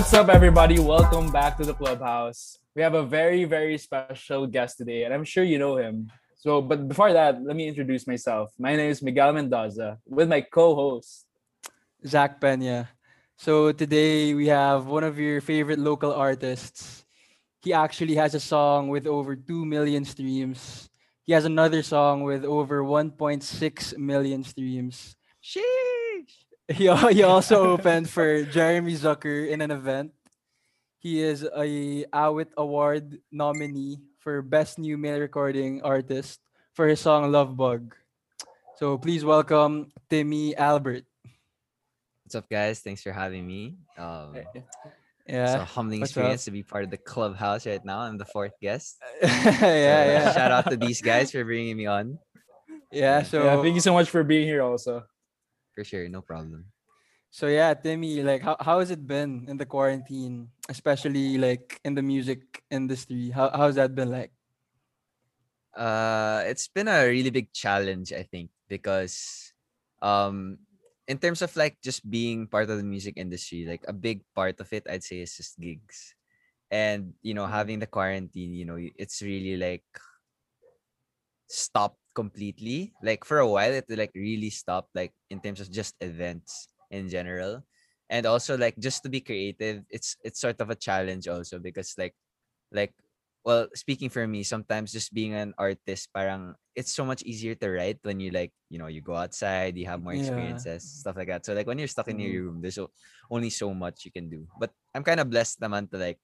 What's up, everybody? Welcome back to the clubhouse. We have a very, very special guest today, and I'm sure you know him. So, but before that, let me introduce myself. My name is Miguel Mendoza with my co-host. Zach Pena. So today we have one of your favorite local artists. He actually has a song with over 2 million streams. He has another song with over 1.6 million streams. Sheesh. He, he also opened for Jeremy Zucker in an event. He is a Awit Award nominee for Best New Male Recording Artist for his song Love Bug. So please welcome Timmy Albert. What's up, guys? Thanks for having me. Um, it's a humbling what's up? experience to be part of the clubhouse right now. I'm the fourth guest. yeah, So, yeah. Shout out to these guys for bringing me on. Yeah, so yeah, thank you so much for being here. Also, For sure, no problem. So yeah, Timmy, like how, how has it been in the quarantine, especially like in the music industry? How how's that been like? Uh, it's been a really big challenge, I think, because um, in terms of like just being part of the music industry, like a big part of it, I'd say, is just gigs, and you know, having the quarantine, you know, it's really like stopped completely. Like for a while, it like really stopped, like in terms of just events in general, and also like just to be creative, it's it's sort of a challenge also because like like well speaking for me sometimes just being an artist parang it's so much easier to write when you like you know you go outside you have more Yeah. experiences stuff like that so like when you're stuck in your mm-hmm. room there's only so much you can do but i'm kind of blessed naman to like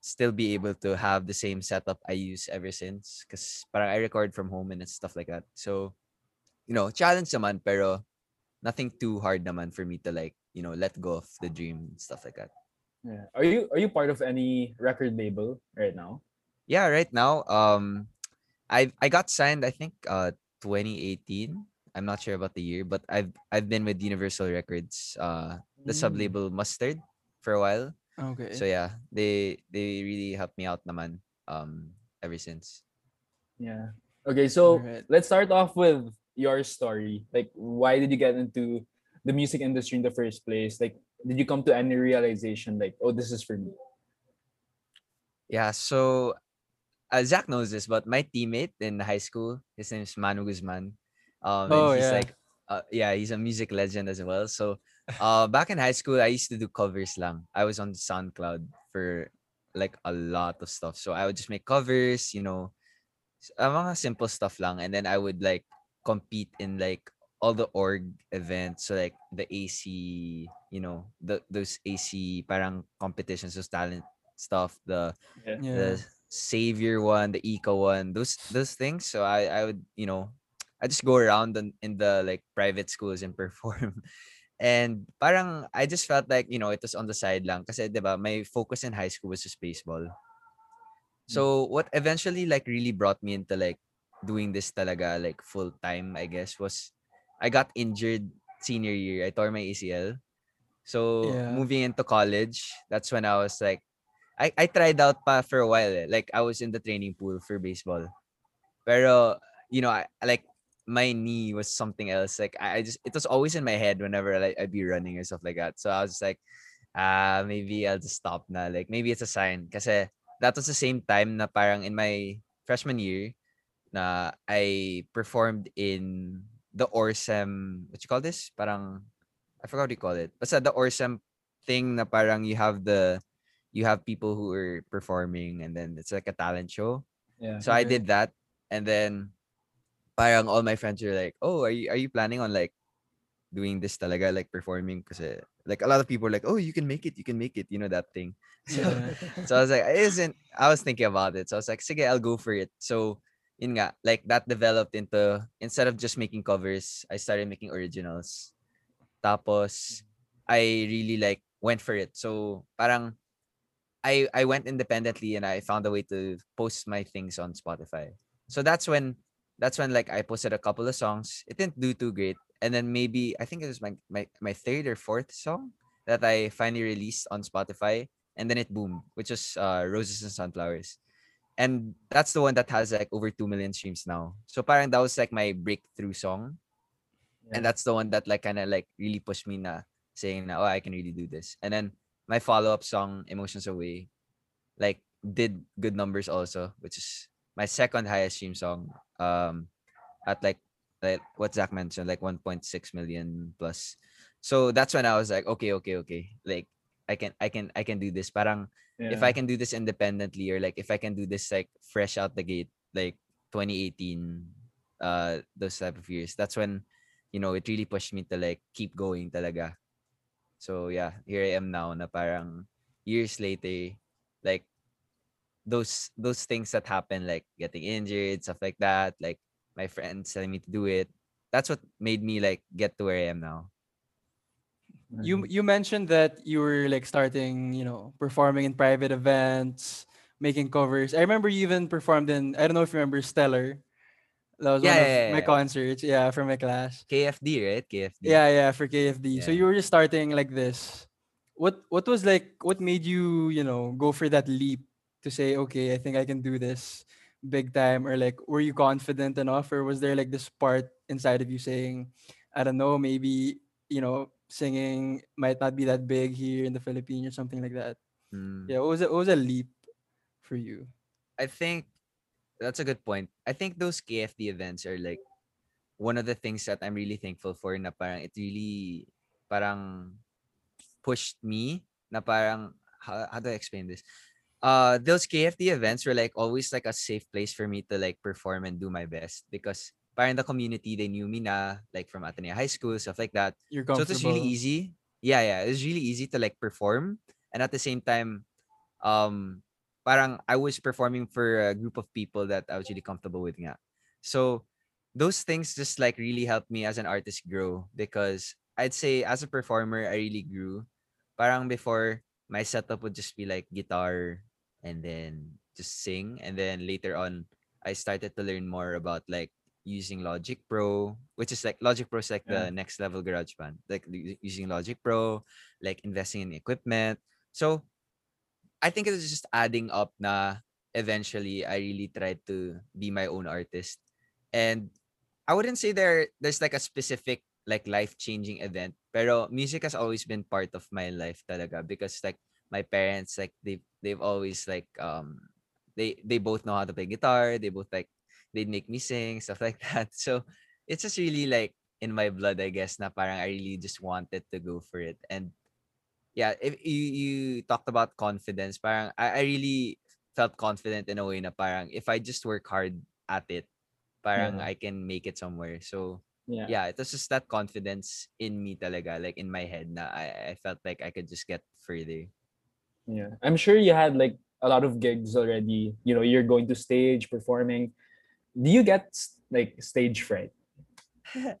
still be able to have the same setup i use ever since because parang i record from home and stuff like that so you know challenge naman pero nothing too hard naman for me to like you know let go of the dream and stuff like that yeah. Are you are you part of any record label right now? yeah right now um i i got signed i think uh 2018 i'm not sure about the year but i've i've been with universal records uh the sub Mm. label mustard for a while Okay. so yeah they they really helped me out naman um ever since Yeah. Okay, so Alright. let's start off with your story. Like, why did you get into the music industry in the first place? Like, did you come to any realization like, oh, this is for me? yeah so uh, zach knows this but my teammate in high school his name is manu guzman um Oh, he's yeah. like uh, yeah he's a music legend as well so uh back in high school i used to do covers lang i was on soundcloud for like a lot of stuff so i would just make covers you know s- uh, mga simple stuff lang and then i would like compete in like all the org events so like the ac you know the those ac parang competitions those talent stuff the Yeah. yeah. the savior one, the eco one, those those things. So I I would you know I just go around in, in the like private schools and perform. And parang I just felt like you know it was on the side lang kasi 'di ba my focus in high school was just baseball. So what eventually like really brought me into like doing this talaga like full time I guess was I got injured senior year. I tore my ACL. So Yeah. moving into college, that's when I was like I I tried out pa for a while eh. Like I was in the training pool for baseball. Pero you know, I I like my knee was something else. Like I, I just it was always in my head whenever like I'd be running or stuff like that. So I was just like, ah, maybe I'll just stop now. Like maybe it's a sign. Kasi that was the same time na parang in my freshman year na I performed in the Orsem, what you call this? Parang I forgot what you call it. Basta the Orsem thing na parang you have the you have people who are performing and then it's like a talent show. Yeah. So I did that and then parang all my friends were like, "Oh, are you are you planning on like doing this talaga like performing kasi like a lot of people are like, "Oh, you can make it, you can make it," you know that thing. So so I was like, it isn't I was thinking about it. So I was like, sige, I'll go for it. So yun nga, like that developed into instead of just making covers, I started making originals. Tapos I really like went for it. So parang I I went independently and I found a way to post my things on Spotify. So that's when that's when like I posted a couple of songs. It didn't do too great. And then maybe I think it was my my, my third or fourth song that I finally released on Spotify. And then it boomed, which was uh, Roses and Sunflowers. And that's the one that has like over 2 million streams now. So parang that was like my breakthrough song. Yeah. And that's the one that like kind of like really pushed me na saying na, oh, I can really do this. And then my follow-up song Emotions Away like did good numbers also, which is my second highest stream song um at like like what Zach mentioned like 1.6 million plus. So that's when I was like okay, okay, okay. Like I can I can I can do this. Parang if I can do this independently or like if I can do this like fresh out the gate like 2018 uh those type of years that's when you know it really pushed me to like keep going talaga so yeah here I am now na parang years later like those those things that happen like getting injured stuff like that like my friends telling me to do it that's what made me like get to where I am now You you mentioned that you were like starting, you know, performing in private events, making covers. I remember you even performed in I don't know if you remember Stellar. That was Yeah, one of yeah, my yeah. concerts. Yeah, from my class. KFD right KFD Yeah, yeah, for KFD. So you were just starting like this. What what was like what made you, you know, go for that leap to say, okay, I think I can do this big time or like were you confident enough or was there like this part inside of you saying, I don't know, maybe, you know, singing might not be that big here in the Philippines or something like that. Mm. Yeah, what was it what was a leap for you? I think that's a good point. I think those KFD events are like one of the things that I'm really thankful for na parang it really parang pushed me na parang how, how do I explain this? Uh those KFD events were like always like a safe place for me to like perform and do my best because parang the community they knew me na like from Ateneo High School stuff like that You're so comfortable. it was really easy yeah yeah it was really easy to like perform and at the same time um parang I was performing for a group of people that I was really comfortable with nga. so those things just like really helped me as an artist grow because I'd say as a performer I really grew parang before my setup would just be like guitar and then just sing and then later on I started to learn more about like using Logic Pro, which is like Logic Pro is like Yeah. the next level garage band, like using Logic Pro, like investing in equipment. So I think it was just adding up na eventually I really tried to be my own artist. And I wouldn't say there there's like a specific like life-changing event, pero music has always been part of my life talaga because like my parents like they they've always like um they they both know how to play guitar, they both like they'd make me sing, stuff like that. So it's just really like in my blood, I guess, na parang I really just wanted to go for it. And yeah, if you, you talked about confidence, parang I, I really felt confident in a way na parang if I just work hard at it, parang Yeah. I can make it somewhere. So yeah. yeah, it was just that confidence in me talaga, like in my head na I, I felt like I could just get further. Yeah. I'm sure you had like a lot of gigs already. You know, you're going to stage, performing. Do you get like stage fright?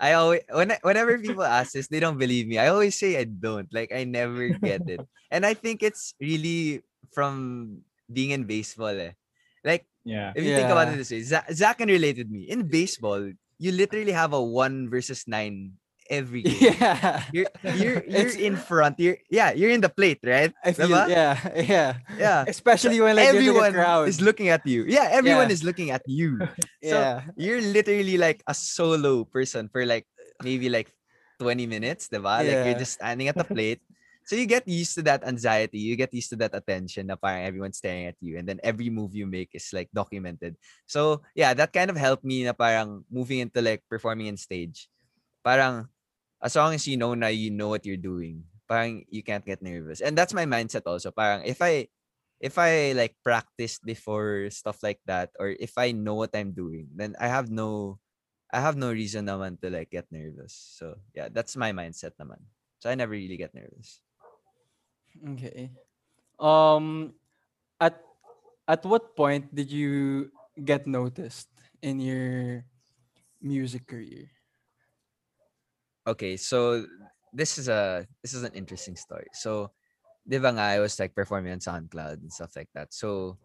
I always when whenever people ask this, they don't believe me. I always say I don't. Like I never get it. And I think it's really from being in baseball. Eh. Like Yeah. if you think about it this way, Zach, Zach can relate with me. In baseball, you literally have a one versus nine every game. Yeah. You're you're you're in front. You're yeah, you're in the plate, right? I feel Diba? yeah, yeah. Yeah. Especially when like everyone like a crowd. is looking at you. Yeah, everyone Yeah. is looking at you. So yeah. you're literally like a solo person for like maybe like 20 minutes, diba? Like you're just standing at the plate. So you get used to that anxiety, you get used to that attention na parang everyone's staring at you and then every move you make is like documented. So yeah, that kind of helped me na parang moving into like performing in stage. Parang as long as you know na you know what you're doing, parang you can't get nervous. And that's my mindset also. Parang if I if I like practiced before stuff like that or if I know what I'm doing, then I have no I have no reason naman to like get nervous. So yeah, that's my mindset naman. So I never really get nervous. Okay. Um at at what point did you get noticed in your music career? Okay, so this is a this is an interesting story. So, di I was like performing on SoundCloud and stuff like that. So,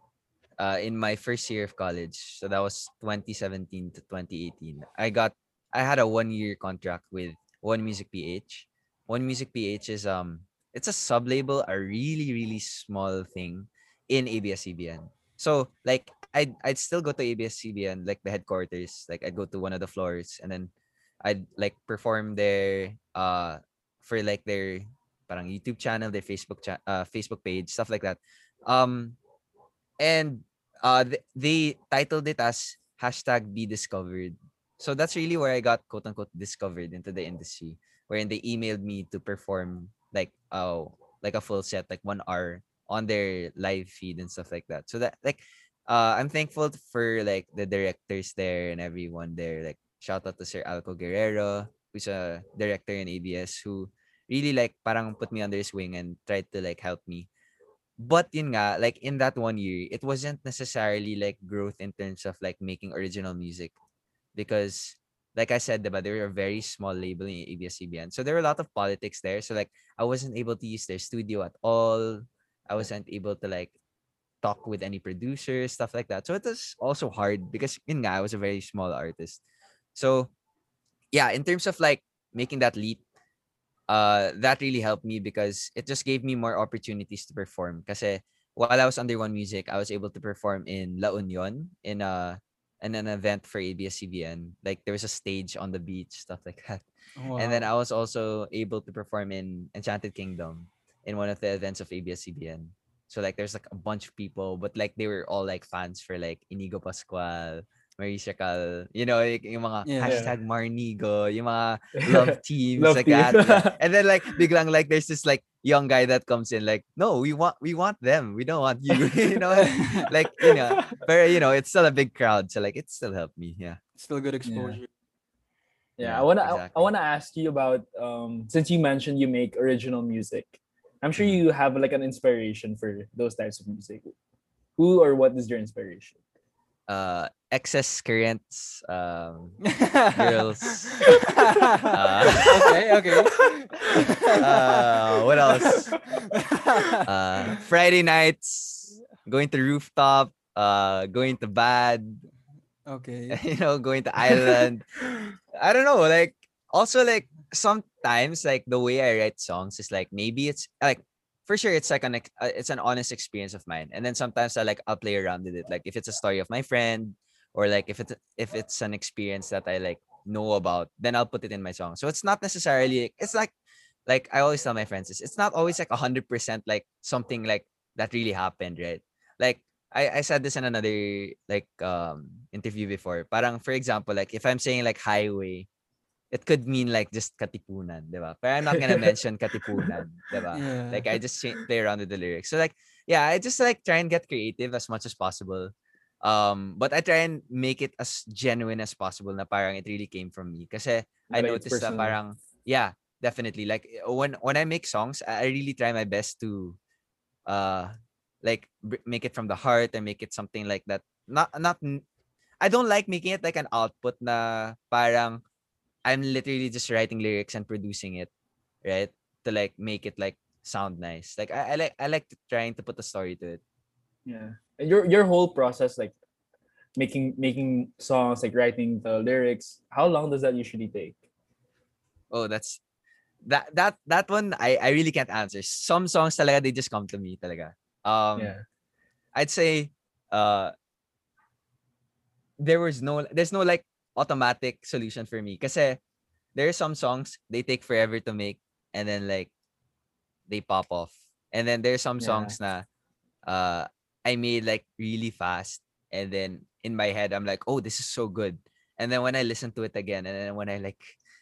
uh, in my first year of college, so that was 2017 to 2018, I got I had a one year contract with One Music PH. One Music PH is um it's a sub label, a really really small thing in ABS-CBN. So like I'd I'd still go to ABS-CBN like the headquarters. Like I'd go to one of the floors and then I'd like perform there uh for like their parang YouTube channel, their Facebook cha- uh, Facebook page, stuff like that. Um, and uh, th- they titled it as hashtag be discovered. So that's really where I got quote unquote discovered into the industry, wherein they emailed me to perform like oh like a full set, like one hour on their live feed and stuff like that. So that like uh I'm thankful for like the directors there and everyone there. Like shout out to Sir Alco Guerrero, who's a director in ABS who really like parang put me under his wing and tried to like help me. But yun nga, like in that one year, it wasn't necessarily like growth in terms of like making original music. Because like I said, diba, they were a very small label in ABS-CBN. So there were a lot of politics there. So like I wasn't able to use their studio at all. I wasn't able to like talk with any producers, stuff like that. So it was also hard because yun nga, I was a very small artist. So yeah, in terms of like making that leap, uh that really helped me because it just gave me more opportunities to perform. Because while I was under One Music, I was able to perform in La Union in a in an event for ABS-CBN. Like there was a stage on the beach, stuff like that. And then I was also able to perform in Enchanted Kingdom in one of the events of ABS-CBN. So like there's like a bunch of people, but like they were all like fans for like Inigo Pascual, Maris Racal, you know, like, yung mga Yeah. hashtag Marnigo, yung mga love teams Love like team. that. And then like biglang like there's this like young guy that comes in like, no, we want we want them. We don't want you. you know, like you know, but you know, it's still a big crowd, so like it still helped me. Yeah. Still good exposure. Yeah, Yeah, I wanna I, I wanna ask you about um since you mentioned you make original music. I'm sure you have like an inspiration for those types of music. Who or what is your inspiration? Uh, excess currents, um, girls. Uh, okay, okay. uh, what else? Uh, Friday nights, going to rooftop, uh, going to bad, okay. you know, going to island. I don't know, like also like sometimes like the way I write songs is like maybe it's like for sure it's like an uh, it's an honest experience of mine, and then sometimes I like I'll play around with it, like if it's a story of my friend or like if it's if it's an experience that I like know about, then I'll put it in my song. So it's not necessarily it's like like I always tell my friends this, it's not always like a hundred percent like something like that really happened, right? Like I, I said this in another like um interview before. Parang for example, like if I'm saying like highway, it could mean like just katipunan, diba? But I'm not gonna mention katipunan, diba? Yeah. Like I just play around with the lyrics. So like yeah, I just like try and get creative as much as possible. Um, but I try and make it as genuine as possible na parang it really came from me. Kasi I Like, noticed that parang yeah, definitely. Like when when I make songs, I really try my best to uh like make it from the heart and make it something like that. Not not I don't like making it like an output na parang I'm literally just writing lyrics and producing it, right? To like make it like sound nice. Like I, I like I like to trying to put a story to it. Yeah. And your your whole process like making making songs, like writing the lyrics, how long does that usually take? Oh, that's that that that one I I really can't answer. Some songs talaga they just come to me talaga. Um yeah. I'd say uh there was no there's no like automatic solution for me kasi there are some songs they take forever to make and then like they pop off. And then there's some Yeah. songs na uh I made like really fast and then in my head I'm like, "Oh, this is so good." And then when I listen to it again and then when I like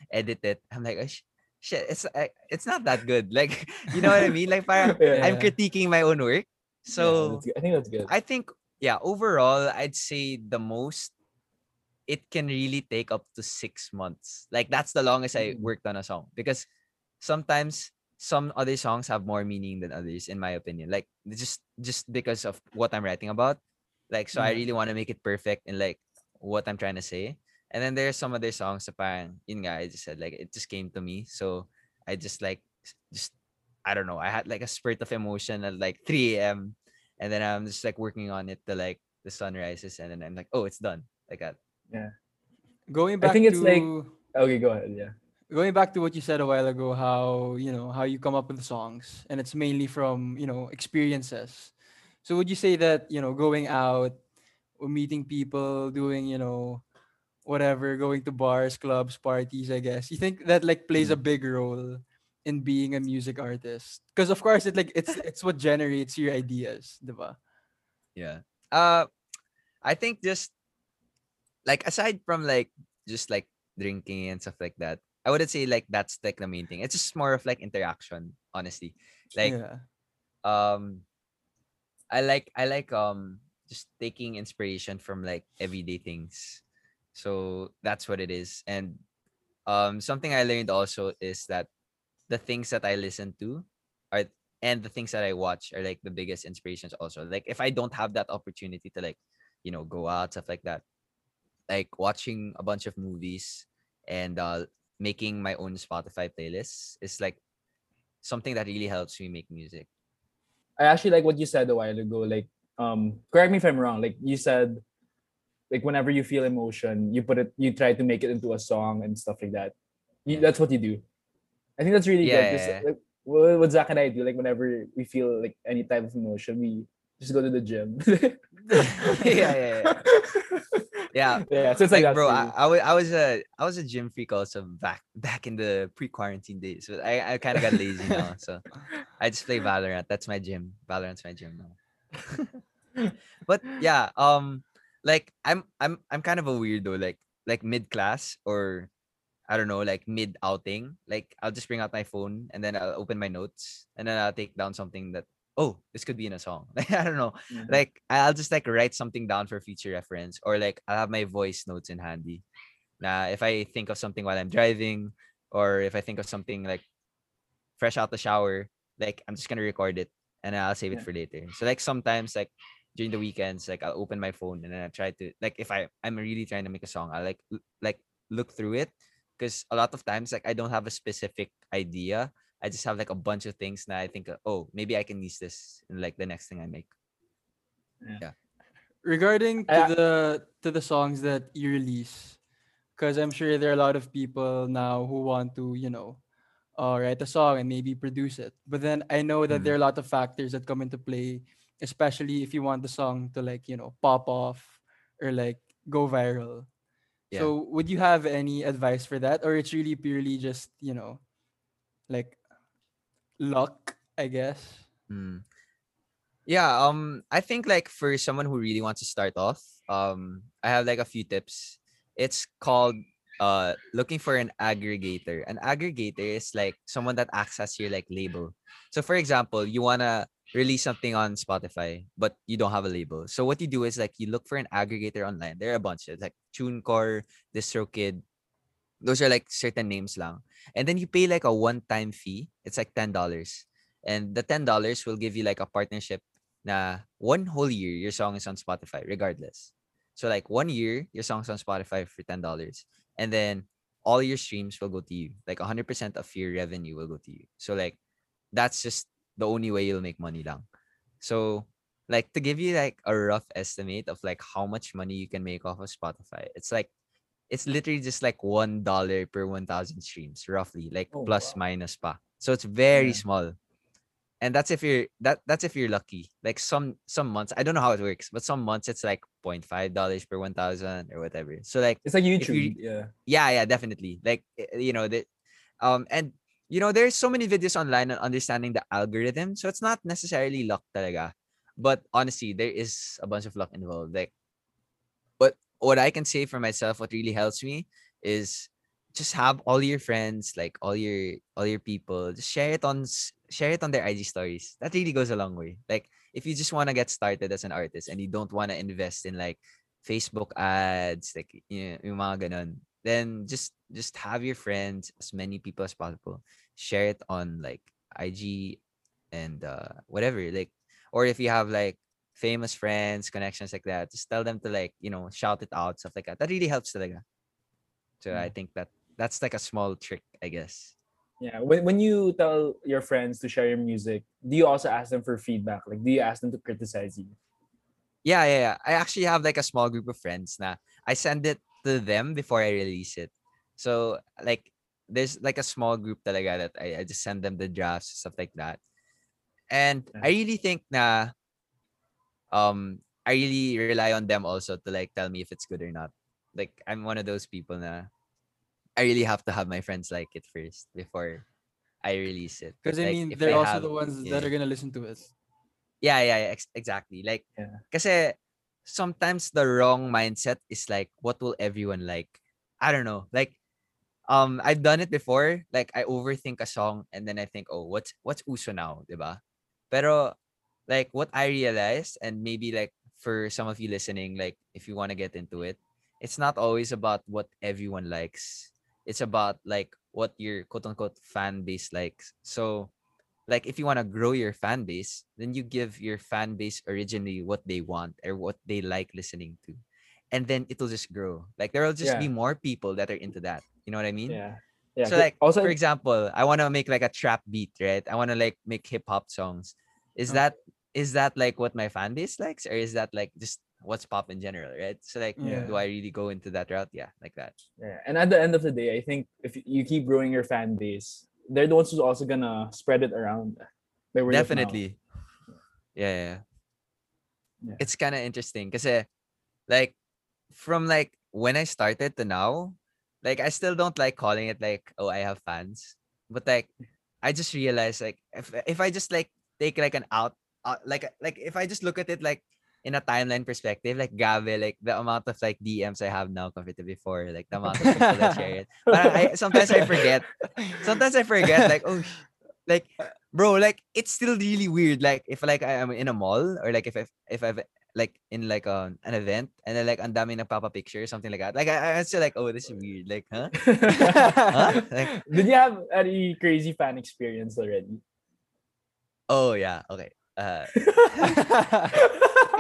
edit it, I'm like, oh, sh- shit, it's it's not that good. Like, you know what I mean? Like parang Yeah. I'm critiquing my own work. So good. I think that's good. I think yeah, overall, I'd say the most it can really take up to six months. Like that's the longest I Mm. worked on a song because sometimes some other songs have more meaning than others, in my opinion. Like just just because of what I'm writing about. Like so, I really want to make it perfect in like what I'm trying to say. And then there's some other songs that parang, yun nga, I just said like it just came to me. So I just like just I don't know. I had like a spurt of emotion at like 3 a.m and then I'm just like working on it till like the sun rises, and then I'm like, oh, it's done, like that. Going I think it's to like- Okay, go ahead. Yeah. going back to what you said a while ago, how you know how you come up with songs, and it's mainly from you know experiences. So would you say that you know going out, or meeting people, doing you know whatever, going to bars, clubs, parties, I guess. You think that like plays a big role in being a music artist? Because of course it like it's it's what generates your ideas, diba? Yeah. Uh I think just like aside from like just like drinking and stuff like that, I wouldn't say like that's like the main thing. It's just more of like interaction, honestly. Like yeah. um I like I like um just taking inspiration from like everyday things. So that's what it is. And um something I learned also is that the things that I listen to are and the things that I watch are like the biggest inspirations also. Like if I don't have that opportunity to like, you know, go out, stuff like that. Like watching a bunch of movies and uh making my own Spotify playlists is like something that really helps me make music. I actually like what you said a while ago. Like, um, correct me if I'm wrong. Like you said, like whenever you feel emotion, you put it, you try to make it into a song and stuff like that. You, Yeah. That's what you do. I think that's really Yeah, good. yeah. Like, what what Zach and I do, like whenever we feel like any type of emotion, we just go to the gym. yeah, yeah, yeah. Yeah. yeah. So it's like, Like, bro, I. I, I was a I was a gym freak also back back in the pre-quarantine days. But I, I kind of got lazy now, so I just play Valorant. That's my gym. Valorant's my gym now. but yeah, um, like I'm I'm I'm kind of a weirdo. Like like mid class or I don't know, like mid outing. Like I'll just bring out my phone and then I'll open my notes and then I'll take down something that oh this could be in a song. Like I don't know Mhm. like I'll just like write something down for future reference or like I'll have my voice notes in handy. Now, if I think of something while I'm driving or if I think of something like fresh out the shower, like I'm just gonna record it and I'll save it for later. So like sometimes like during the weekends, like I'll open my phone and then I try to like if I I'm really trying to make a song, I like like look through it because a lot of times like I don't have a specific idea. I just have like a bunch of things that I think, uh, oh, maybe I can use this in like the next thing I make. Yeah. Regarding to I- the to the songs that you release because i'm sure there are a lot of people now who want to you know uh, write a song and maybe produce it but then i know that Mm. there are a lot of factors that come into play especially if you want the song to like you know pop off or like go viral Yeah. so would you have any advice for that or it's really purely just you know like luck i guess Mm. Yeah, um I think like for someone who really wants to start off, um I have like a few tips. It's called uh looking for an aggregator. An aggregator is like someone that acts as your like label. So for example, you want to release something on Spotify, but you don't have a label. So what you do is like you look for an aggregator online. There are a bunch. It's like TuneCore, DistroKid. Those are like certain names lang. And then you pay like a one-time fee. It's like $10 and the ten dollars will give you like a partnership na one whole year your song is on Spotify regardless. So like one year your song's on Spotify for ten dollars, and then all your streams will go to you. Like hundred percent of your revenue will go to you. So like that's just the only way you'll make money lang. So like to give you like a rough estimate of like how much money you can make off of Spotify, it's like it's literally just like one dollar per one thousand streams, roughly, like Oh, plus wow. minus pa. So it's very Yeah. small and that's if you're that that's if you're lucky like some some months i don't know how it works but some months it's like 0.5 dollars per 1000 or whatever so like It's like you- YouTube. yeah. yeah yeah definitely like eh, you know the um and you know there's so many videos online on understanding the algorithm so it's not necessarily luck talaga but honestly there is a bunch of luck involved like what i can say for myself what really helps me is just have all your friends like all your all your people just share it on share it on their ig stories. That really goes a long way. Like if you just want to get started as an artist and you don't want to invest in like facebook ads like you know, yung mga ganun, then just just have your friends as many people as possible share it on like ig and uh whatever like or if you have like famous friends connections like that just tell them to like you know shout it out stuff like that that really helps talaga so i Mm. think that that's like a small trick i guess Yeah. When when you tell your friends to share your music, do you also ask them for feedback? Like, do you ask them to criticize you? yeah yeah yeah i actually have like a small group of friends na i send it to them before i release it so like there's like a small group talaga that I, I just send them the drafts stuff like that and i really think na um i really rely on them also to like tell me if it's good or not like i'm one of those people na i really have to have my friends like it first before I release it. Because I mean, they're I also have- the ones yeah. that are gonna listen to it. Yeah, yeah, yeah ex- exactly. Like, Yeah. kasi sometimes the wrong mindset is like, what will everyone like? I don't know. Like, um, I've done it before. Like, I overthink a song and then I think, oh, what's what's uso now, diba? Pero, like, what I realized, and maybe like for some of you listening, like, if you want to get into it, it's not always about what everyone likes. It's about like what your quote unquote fan base likes. So, like if you want to grow your fan base then you give your fan base originally what they want or what they like listening to and then it'll just grow like there will just be more people that are into that you know what i mean Yeah. Yeah. so like also for example i want to make like a trap beat right i want to like make hip hop songs is Okay. that is that like what my fan base likes or is that like just what's pop in general right so like Yeah. do i really go into that route yeah like that Yeah. And at the end of the day, I think if you keep growing your fan base, they're the ones who's also gonna spread it around. Definitely. Yeah, yeah, yeah. Yeah. It's kind of interesting because eh, like from like when I started to now, like I still don't like calling it like oh I have fans, but like I just realized like if if I just like take like an out uh, like like if I just look at it like in a timeline perspective, like Gabe, like the amount of like DMs I have now compared to before, like the amount of people that share it. But I sometimes I forget sometimes I forget like oh like bro like it's still really weird like if like I am in a mall or like if I if I've like in like um, an event and then like ang dami nagpapa picture or something like that like I, I'm still like oh this is weird like huh Huh? Like- Did you have any crazy fan experience already? oh yeah okay uh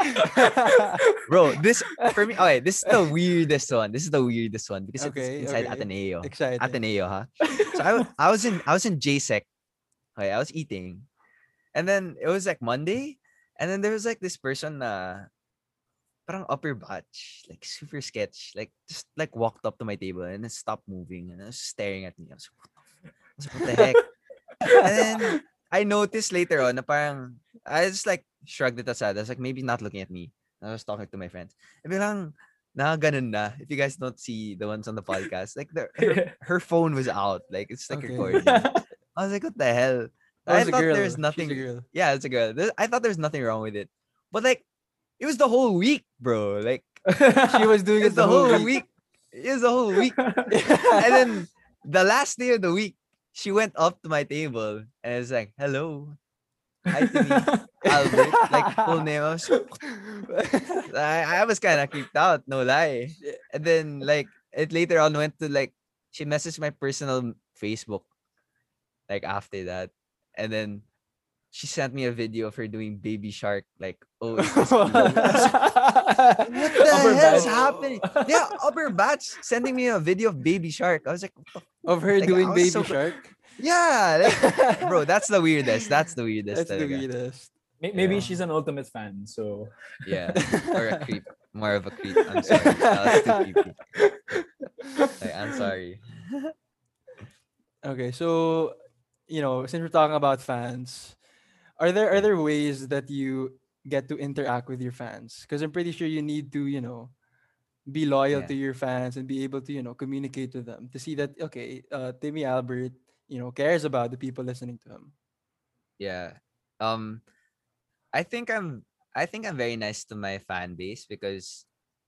bro this for me okay this is the weirdest one this is the weirdest one because Okay, it's inside okay. Ateneo Excited. Ateneo, huh? So I, I was in I was in JSEC. Okay, I was eating. And then it was like Monday. And then there was like this person na parang upper batch, like super sketch, like just like walked up to my table and then stopped moving and was staring at me. I was like, what the, I was like, what the heck? and then I noticed later on na parang I just like shrugged it aside. I was like, maybe not looking at me. I was talking to my friends. Biglang, na ganun na. If you guys don't see the ones on the podcast, like the, her, her phone was out. Like it's like Okay. recording. I was like, what the hell? I thought girl. there's nothing. Yeah, it's a girl. I thought there's nothing wrong with it. But like, it was the whole week, bro. Like, She was doing it it the whole week. It was the whole week. and then the last day of the week, she went up to my table and was like, hello. Hi to me, Albert. Like, full name. I was, I, I was kind of creeped out, no lie. And then, like, it later on went to, like, she messaged my personal Facebook, like, after that. And then she sent me a video of her doing baby shark, like, oh, is this cool? what the Upper hell is batch. happening? Yeah, upper batch sending me a video of baby shark. I was like, what Of her Like, doing baby so- shark. yeah, like, bro, that's the weirdest. That's the weirdest. That's the weirdest. Maybe Yeah. she's an ultimate fan, so Yeah, or a creep, more of a creep. I'm sorry, that was too creepy. Like, I'm sorry. Okay, so you know, since we're talking about fans, are there are there ways that you get to interact with your fans? Because I'm pretty sure you need to, you know, be loyal Yeah. to your fans and be able to, you know, communicate with them to see that okay, uh, Timmy Albert, you know, cares about the people listening to him. Yeah. Um, I think I'm. I think I'm very nice to my fan base because,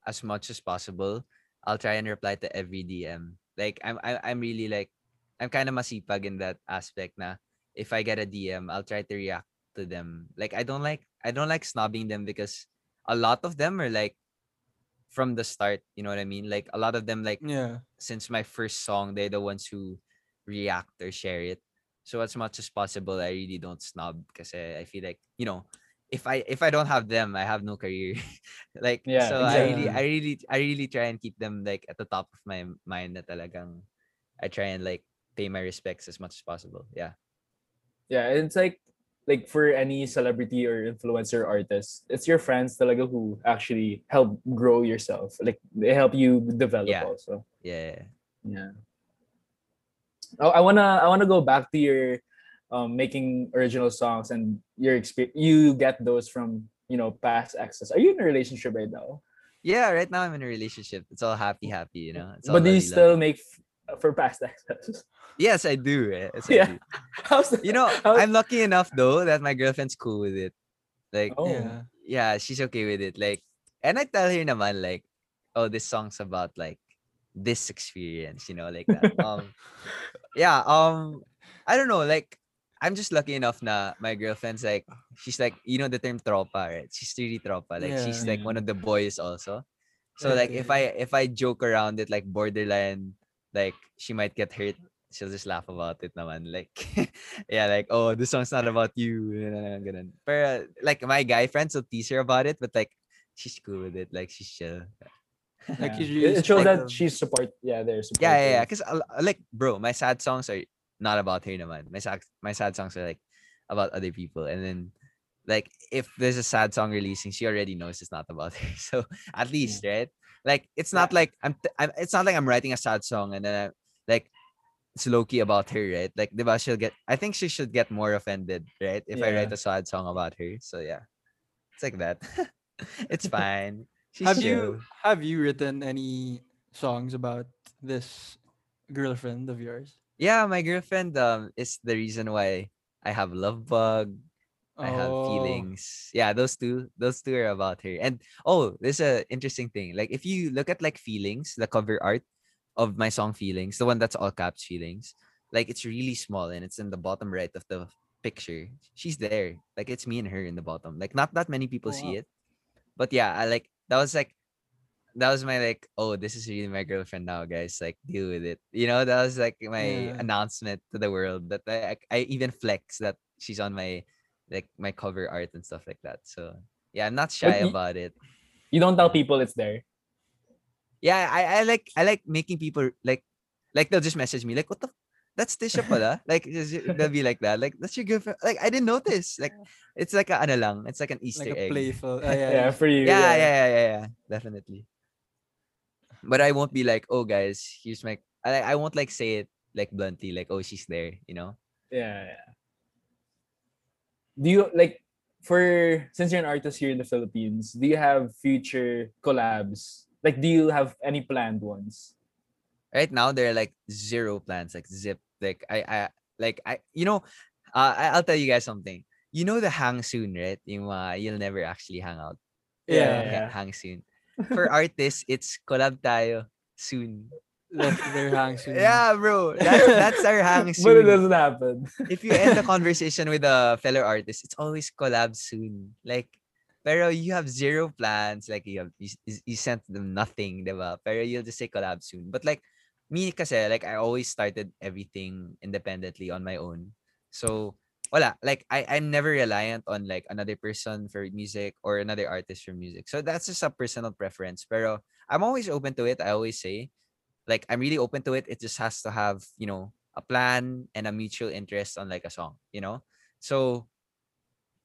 as much as possible, I'll try and reply to every DM. Like I'm. I, I'm really like, I'm kind of masipag in that aspect. Na if I get a DM, I'll try to react to them. Like I don't like. I don't like snobbing them because a lot of them are like, from the start. You know what I mean? Like a lot of them like Yeah. since my first song, they're the ones who react or share it. So as much as possible, I really don't snub because I feel like you know, if I if I don't have them, I have no career. like Yeah, so, I really. I really I really try and keep them like at the top of my mind. Na talagang I try and like pay my respects as much as possible. Yeah. yeah, it's like like for any celebrity or influencer artist, it's your friends talaga who actually help grow yourself. Like they help you develop Yeah. also. Yeah. Yeah. Oh, I wanna I wanna go back to your um, making original songs and your experience. You get those from you know past exes. Are you in a relationship right now? Yeah, right now I'm in a relationship. It's all happy, happy, you know. It's all but do you still make f- for past access? Yes, I do. eh, Yes, I Yeah. do. How's the, You know, how- I'm lucky enough though that my girlfriend's cool with it. Like, Oh. Yeah. yeah, she's okay with it. Like, and I tell her naman like, oh, this song's about like this experience, you know, like that. um, yeah. Um, I don't know. Like, I'm just lucky enough na my girlfriend's like, she's like, you know, the term tropa, right? She's really tropa. Like, she's like one of the boys also. So like, if I if I joke around it, like borderline, like she might get hurt. She'll just laugh about it naman. Like, yeah, like, oh, this song's not about you. ganun. Pero, like, my guy friends will tease her about it, but like, she's cool with it. Like, she's chill. Like, Yeah. you really it, it shows like that she's support. Yeah, they're supportive. Yeah, yeah, yeah. Because, uh, like, bro, my sad songs are not about her naman. My sad, my sad songs are like about other people. And then, like, if there's a sad song releasing, she already knows it's not about her. So, at least, right? Like, it's not like I'm, t- I'm, it's not like I'm writing a sad song and then I, like, key about her, right? Like, diba, she'll get, I think she should get more offended, right? If I write a sad song about her. So, yeah. It's like that. it's fine. She's Have chill. you have you written any songs about this girlfriend of yours? Yeah, my girlfriend um is the reason why I have love bug. I have Oh, feelings. Yeah, those two, those two are about her. And oh, there's a interesting thing. Like if you look at like feelings, the cover art of my song Feelings, the one that's all caps feelings, like it's really small and it's in the bottom right of the picture. She's there. Like it's me and her in the bottom. Like not that many people see it. But yeah, I like that was like that was my like, oh, this is really my girlfriend now, guys. Like, deal with it. You know, that was like my Yeah. announcement to the world that I, I I even flex that she's on my like my cover art and stuff like that. So yeah, I'm not shy about it. You don't tell people it's there. Yeah, I, I like I like making people like like they'll just message me like what the f- that's Tisha pala. like just- they'll be like that. Like that's your girlfriend. Like I didn't notice. Like it's like a ano lang. It's like an Easter like a egg. playful. ah, yeah, Yeah, for you. yeah, yeah, yeah, yeah, yeah, definitely. But I won't be like, oh guys, here's my. I I won't like say it like bluntly, like oh she's there, you know. Yeah, yeah. Do you like for since you're an artist here in the Philippines, do you have future collabs? Like do you have any planned ones? Right now there are like zero plans, like zip. Like I I like I you know, uh, I, I'll tell you guys something. You know the hang soon, right? Yung mga you'll never actually hang out. Yeah, Okay, yeah. hang soon. For artists, it's collab tayo soon. Left their hang soon. Yeah, bro. That's that's our hang soon. But it doesn't happen. if you end the conversation with a fellow artist, it's always collab soon. Like, pero you have zero plans. Like, you have you, you sent them nothing, diba? Pero you'll just say collab soon. But like, me kasi, like, I always started everything independently on my own. So, wala. Like, I, I'm never reliant on like another person for music or another artist for music. So that's just a personal preference. Pero I'm always open to it. I always say, like, I'm really open to it. It just has to have, you know, a plan and a mutual interest on like a song, you know? So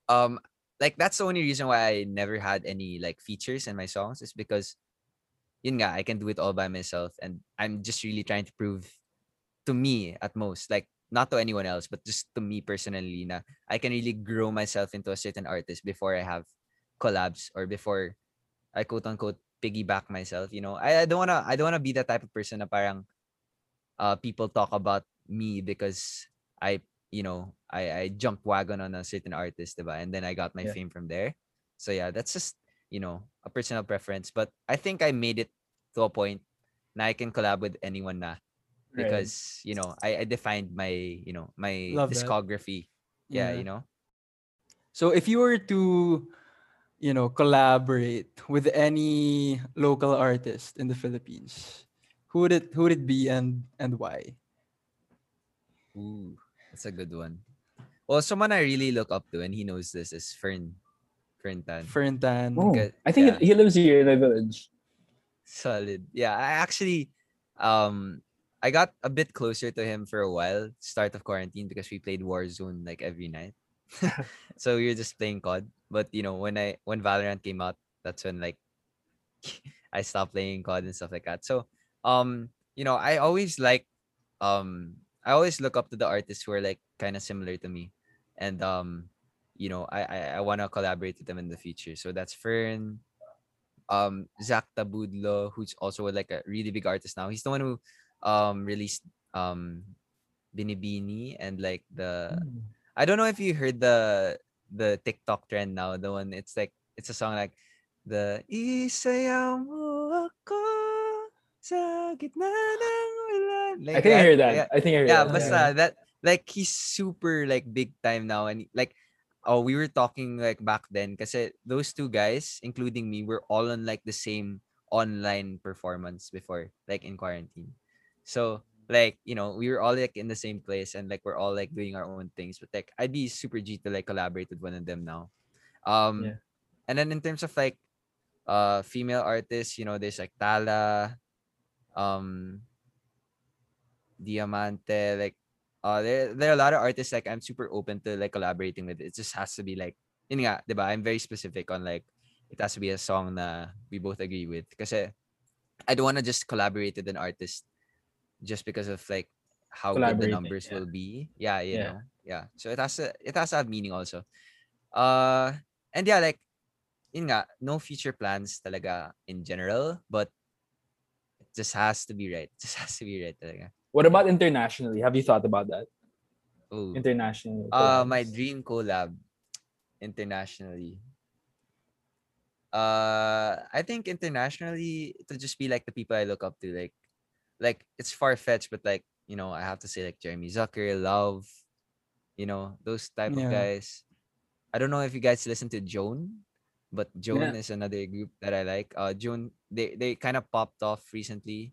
um like that's the only reason why I never had any like features in my songs is because yun nga, I can do it all by myself and I'm just really trying to prove to me at most like not to anyone else but just to me personally na I can really grow myself into a certain artist before I have collabs or before I quote unquote piggyback myself you know? I, I don't wanna I don't wanna be that type of person na parang uh people talk about me because I you know I I jumped wagon on a certain artist diba? and then I got my Yeah. fame from there so yeah that's just you know a personal preference but I think I made it to a point now I can collab with anyone na Right. because you know I, I defined my you know my Love discography yeah, Yeah. you know So if you were to, you know, collaborate with any local artist in the Philippines, who would it who would it be and and why? Ooh, that's a good one. Well, someone I really look up to, and he knows this, is Fern. Fern Tan. Ferntan. Oh, I think yeah. he lives here in the village. Solid. Yeah, I actually, um, I got a bit closer to him for a while, start of quarantine, because we played Warzone like every night. so we were just playing COD. But you know, when I when Valorant came out, that's when like I stopped playing COD and stuff like that. So, um, you know, I always like, um, I always look up to the artists who are like kind of similar to me, and um, you know, I I, I want to collaborate with them in the future. So that's Fern, um, Zach Tabudlo, who's also like a really big artist now. He's the one who um released um Binibini and like the Mm. I don't know if you heard the the TikTok trend now. The one it's like it's a song like the Isayaw mo ako sa gitna ng ulan. I Like think I hear that. Yeah, I think I hear yeah, that. basta that like he's super like big time now and like oh we were talking like back then because those two guys including me were all on like the same online performance before like in quarantine. So like you know we were all like in the same place and like we're all like doing our own things but like I'd be super G to like collaborate with one of them now. Um Yeah. and then in terms of like uh female artists, you know, there's like Tala, um Diamante, like uh there there are a lot of artists like I'm super open to like collaborating with. It just has to be like yun nga, 'di ba? I'm very specific on like it has to be a song na we both agree with. Kasi I don't want to just collaborate with an artist just because of like how good the numbers yeah. will be. Yeah, you Yeah. know. Yeah. So it has to it has to have meaning also. Uh and yeah, like yun nga, no future plans talaga in general, but it just has to be right. It just has to be right talaga. What about internationally? Have you thought about that? Ooh. International. Uh my dream collab internationally. Uh I think internationally it'll just be like the people I look up to. Like like it's far fetched, but like, you know, I have to say like Jeremy Zucker, Lauv, you know, those type of guys. I don't know if you guys listen to Joan, but Joan Yeah. is another group that I like. Uh Joan, they they kind of popped off recently.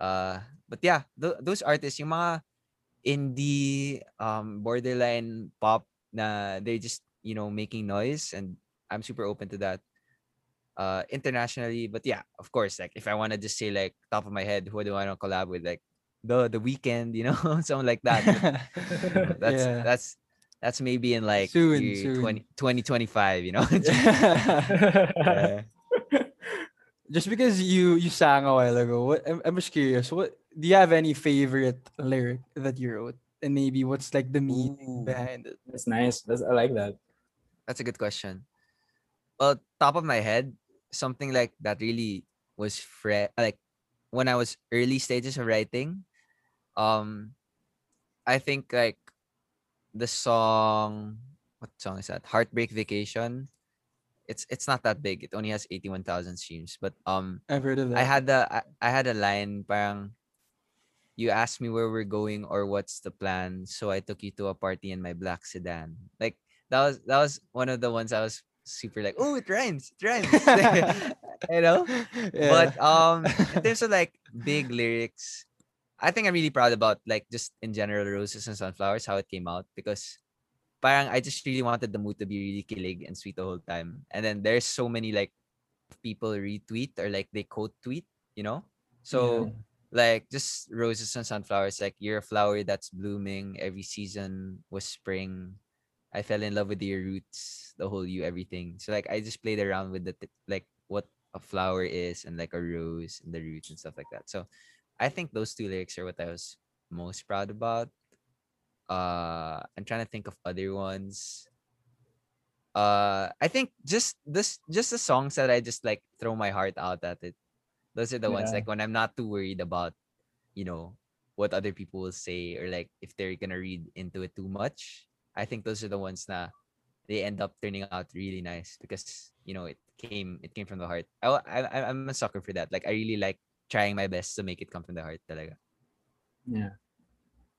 Uh but yeah, th- those artists, yung mga indie um borderline pop na they just you know making noise and i'm super open to that uh internationally but yeah of course like if i want to just say like top of my head who do i want to collab with like the the Weeknd you know something like that that's Yeah. that's that's maybe in like Soon, soon. 20 2025 you know Yeah. Just because you you sang a while ago, what I'm, I'm just curious. What do you have any favorite lyric that you wrote, and maybe what's like the meaning Ooh. behind it? That's nice. That's I like that. That's a good question. Well, top of my head, something like that really was fresh. Like when I was early stages of writing, um, I think like the song, what song is that? Heartbreak Vacation. It's it's not that big. It only has eighty one thousand streams, but um, I've heard of that. I had the I, I had a line parang you asked me where we're going or what's the plan, so I took you to a party in my black sedan. Like that was that was one of the ones I was super like, oh, it rhymes, it rhymes. you know? Yeah. But um in terms of like big lyrics, I think I'm really proud about like just in general Roses and Sunflowers, how it came out because parang I just really wanted the mood to be really kilig and sweet the whole time. And then there's so many like people retweet or like they quote tweet, you know? So like just roses and sunflowers, like you're a flower that's blooming. Every season was spring. I fell in love with your roots, the whole you, everything. So like I just played around with the t- like what a flower is and like a rose and the roots and stuff like that. So I think those two lyrics are what I was most proud about. Uh I'm trying to think of other ones. Uh I think just this just the songs that I just like throw my heart out at it. Those are the ones Yeah. like when I'm not too worried about, you know, what other people will say or like if they're gonna read into it too much. I think those are the ones that they end up turning out really nice because you know it came it came from the heart. I I- I'm a sucker for that. Like I really like trying my best to make it come from the heart. Talaga. Yeah.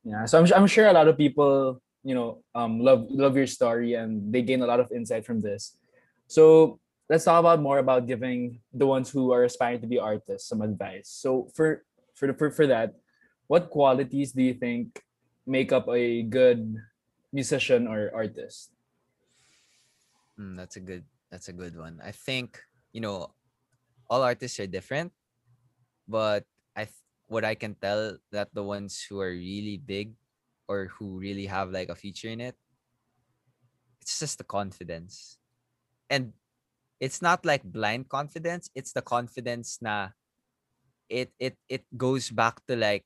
Yeah. So I'm, I'm sure a lot of people, you know, um, love love your story and they gain a lot of insight from this. So let's talk about more about giving the ones who are aspiring to be artists some advice. So for for the for, for that, what qualities do you think make up a good musician or artist? Mm, that's a good that's a good one. I think you know all artists are different, but what I can tell that the ones who are really big or who really have like a future in it, it's just the confidence, and it's not like blind confidence. It's the confidence na it it it goes back to like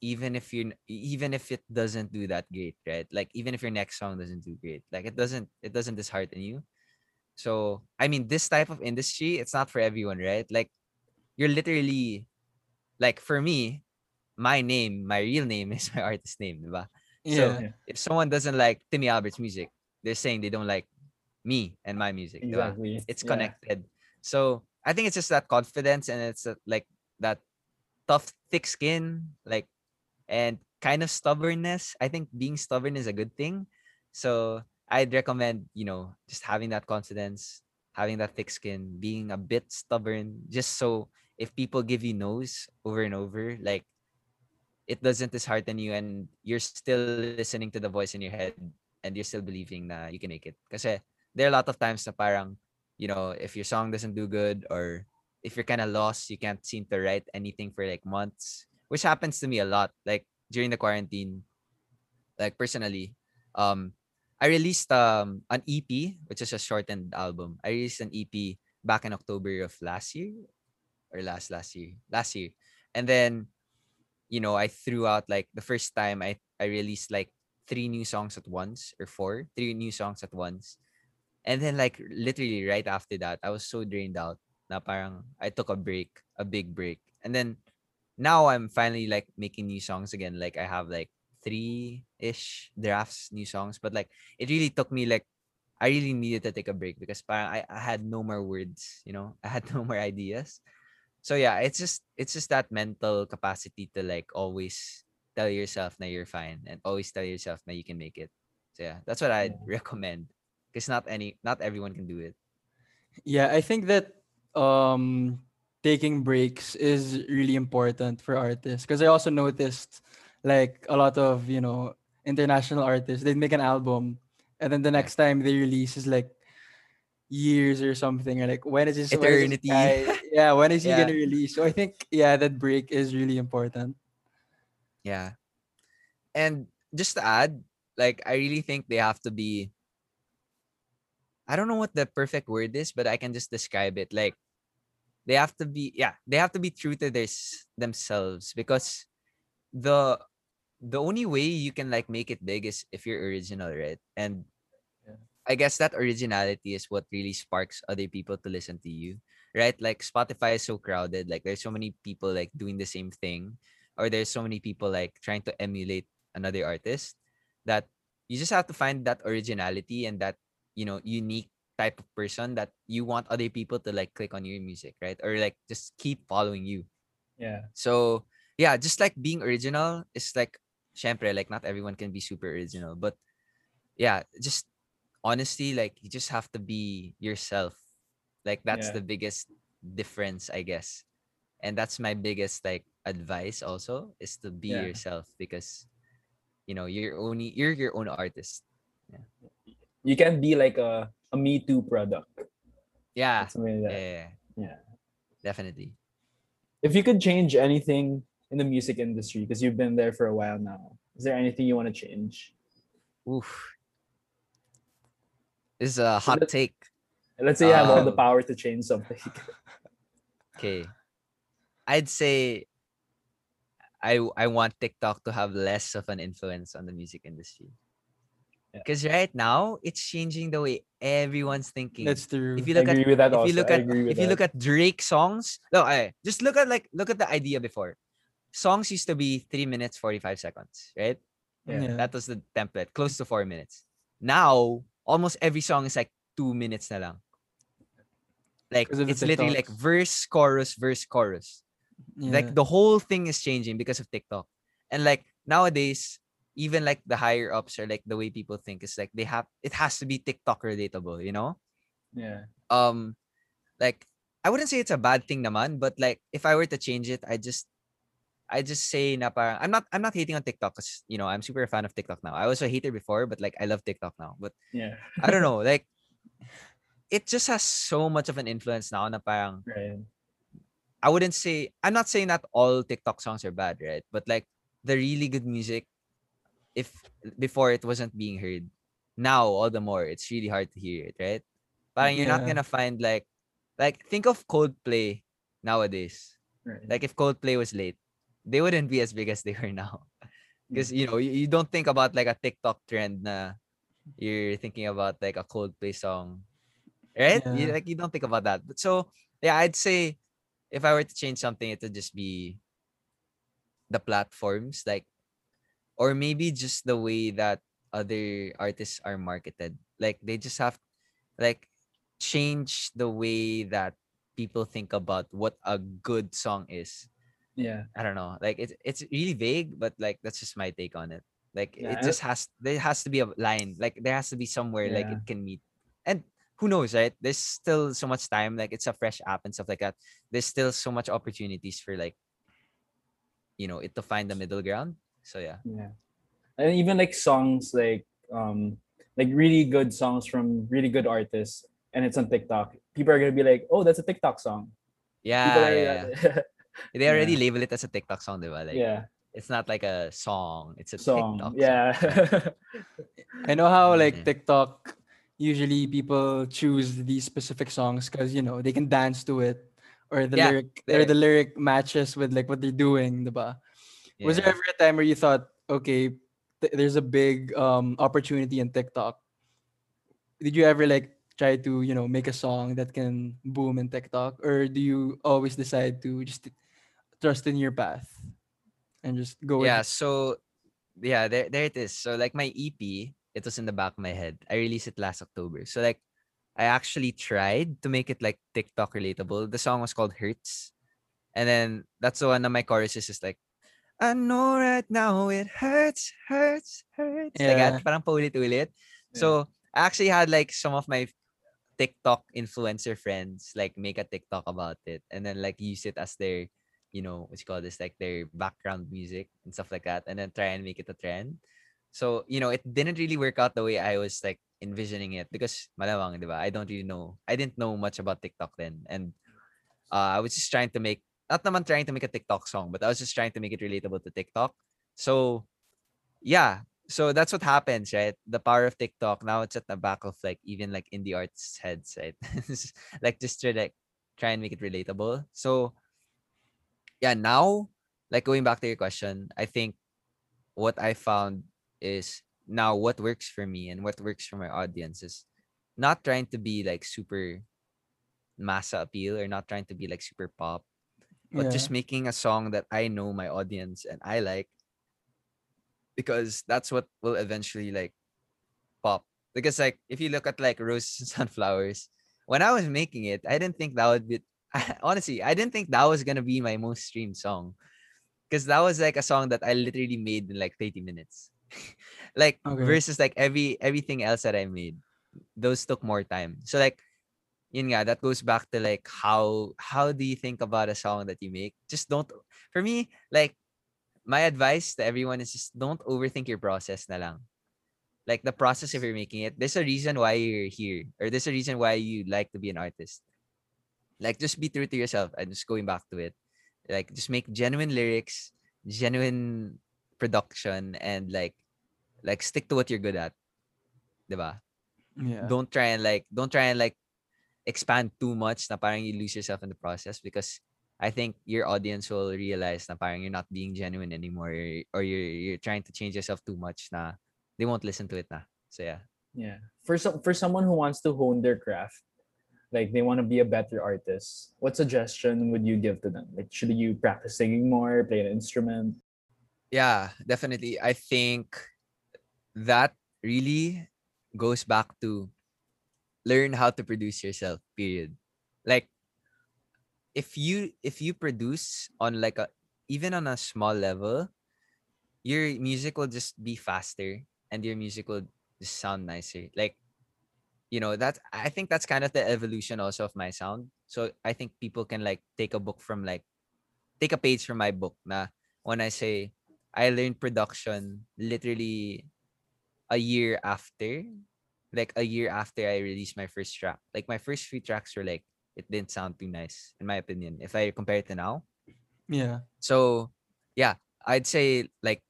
even if you even if it doesn't do that great, right? Like even if your next song doesn't do great, like it doesn't it doesn't dishearten you. So I mean, this type of industry, it's not for everyone, right? Like you're literally, like for me, my name, my real name is my artist name, diba? Yeah. Yeah. If someone doesn't like Timmy Albert's music, they're saying they don't like me and my music. diba? Exactly. It's Yeah. connected. So I think it's just that confidence and it's uh, like that tough, thick skin, like and kind of stubbornness. I think being stubborn is a good thing. So I'd recommend, you know, just having that confidence, having that thick skin, being a bit stubborn, just so if people give you no's over and over, like it doesn't dishearten you and you're still listening to the voice in your head and you're still believing that you can make it. Because there are a lot of times na parang, you know, if your song doesn't do good or if you're kind of lost, you can't seem to write anything for like months, which happens to me a lot. Like during the quarantine, like personally, um, I released um an EP, which is a shortened album. I released an EP back in October of last year or last last year, last year, and then, you know, I threw out like the first time I I released like three new songs at once or four, three new songs at once, and then like literally right after that, I was so drained out. Na parang I took a break, a big break, and then now I'm finally like making new songs again. Like I have like three ish drafts new songs, but like it really took me like I really needed to take a break because parang I, I had no more words, you know, I had no more ideas. So yeah, it's just it's just that mental capacity to like always tell yourself that you're fine and always tell yourself that you can make it. So yeah, that's what I'd recommend. Because not any not everyone can do it. Yeah, I think that um taking breaks is really important for artists because I also noticed like a lot of, you know, international artists, they make an album and then the next time they release is like years or something or like when is this when is this Eternity. yeah, when is he Yeah. gonna release? So I think yeah, that break is really important. Yeah. And just to add, like I really think they have to be I don't know what the perfect word is, but I can just describe it like they have to be yeah, they have to be true to their s- themselves because the the only way you can like make it big is if you're original, right? And. I guess that originality is what really sparks other people to listen to you, right? Like Spotify is so crowded, like there's so many people like doing the same thing or there's so many people like trying to emulate another artist that you just have to find that originality and that you know unique type of person that you want other people to like click on your music right or like just keep following you Yeah. so yeah just like being original is like syempre, like not everyone can be super original but yeah just honestly like you just have to be yourself like that's Yeah. the biggest difference i guess and that's my biggest like advice also is to be Yeah. yourself because you know you're only you're your own artist yeah. You can't be like a, a Me Too product. yeah like yeah, Yeah. definitely If you could change anything in the music industry, because you've been there for a while now, is there anything you want to change? Oof. This is a hot let- take Let's say you have all the Um, power to change something. Okay. I'd say I I want TikTok to have less of an influence on the music industry. Yeah. Because right now it's changing the way everyone's thinking. That's true. if you I look at with that if also. you look at agree with if you look at Drake songs, no, I just look at like look at the idea before. Songs used to be three minutes forty five seconds, right? Yeah. That was the template, close to four minutes. Now almost every song is like two minutes na lang. Like 'Cause of the it's literally like verse, chorus, verse, chorus Yeah. like the whole thing is changing because of TikTok. And like nowadays, even like the higher ups or like the way people think is like they have it has to be TikTok relatable, you know? yeah. Um like I wouldn't say it's a bad thing naman, but like if I were to change it, I just I just say na parang I'm not I'm not hating on TikTok because you know I'm super a fan of TikTok now. I was a hater before, but like I love TikTok now. But Yeah. I don't know, like it just has so much of an influence now na parang Right. I wouldn't say I'm not saying that all TikTok songs are bad, right? But like the really good music, if before it wasn't being heard, now all the more it's really hard to hear it, right? But you're not gonna find like like think of Coldplay nowadays. Right. Like if Coldplay was late, they wouldn't be as big as they are now. Because you know, you, you don't think about like a TikTok trend na you're thinking about like a Coldplay song. Right? You, like you don't think about that. But so yeah, I'd say if I were to change something, it would just be the platforms like or maybe just the way that other artists are marketed like they just have like change the way that people think about what a good song is Yeah. i don't know like it's it's really vague but like that's just my take on it like Yeah, it just has there has to be a line like there has to be somewhere like it can meet and who knows right there's still so much time like it's a fresh app and stuff like that there's still so much opportunities for like you know it to find the middle ground so yeah Yeah. And even like songs like um like really good songs from really good artists and it's on TikTok. People are gonna be like, oh, that's a TikTok song. yeah, yeah, yeah. they already Yeah. label it as a tiktok song diba? like yeah. it's not like a song it's a Song. tiktok Yeah. I know how like Mhm. TikTok usually people choose these specific songs because you know they can dance to it or the Yeah, lyric or the lyric matches with like what they're doing, diba? Was there ever a time where you thought, okay, th- there's a big um opportunity in TikTok? Did you ever like try to you know make a song that can boom in TikTok, or do you always decide to just trust in your path and just go? yeah it? so yeah there, there it is so like my ep it was in the back of my head i released it last october so like i actually tried to make it like tiktok relatable the song was called hurts and then that's the one of my choruses is like I know right now it hurts, hurts, hurts. Like Yeah. that, parang paulit-ulit. So I actually had like some of my TikTok influencer friends like make a TikTok about it and then like use it as their, you know, what you call this, like their background music and stuff like that, and then try and make it a trend. So, you know, it didn't really work out the way I was like envisioning it because malamang, di ba? I don't really know. I didn't know much about TikTok then. And uh, I was just trying to make, not naman trying to make a TikTok song, but I was just trying to make it relatable to TikTok. So, yeah. So that's what happens, right? The power of TikTok. Now it's at the back of like even like indie artists' heads, right? like just to like try and make it relatable. So yeah, now like going back to your question, I think what I found is now what works for me and what works for my audience is not trying to be like super massa appeal or not trying to be like super pop, but Yeah. just making a song that I know my audience and I like because that's what will eventually like pop. Because like if you look at like Roses and Sunflowers, when I was making it, I didn't think that would be honestly, I didn't think that was gonna be my most streamed song. Because that was like a song that I literally made in like 30 minutes. like Okay. versus like every everything else that I made. Those took more time. So like yun nga, that goes back to like how how do you think about a song that you make? Just don't for me, like my advice to everyone is just don't overthink your process na lang. Like the process if you're making it, there's a reason why you're here, or there's a reason why you like to be an artist. Like just be true to yourself and just going back to it. Like just make genuine lyrics, genuine production, and like like stick to what you're good at. Diba? yeah. Don't try and like don't try and like expand too much na parang you lose yourself in the process because I think your audience will realize na parang you're not being genuine anymore or, or you're you're trying to change yourself too much na they won't listen to it na. So yeah. Yeah. For some for someone who wants to hone their craft, like they want to be a better artist, what suggestion would you give to them? Like should you practice singing more, play an instrument? Yeah, definitely. I think that really goes back to learn how to produce yourself, period. Like if you if you produce on like a even on a small level, your music will just be faster and your music will just sound nicer. Like you know, that's I think that's kind of the evolution also of my sound. So I think people can like take a book from like take a page from my book na when I say I learned production literally a year after, like a year after I released my first track. Like my first few tracks were like it didn't sound too nice in my opinion. If I compare it to now, Yeah. so yeah, I'd say like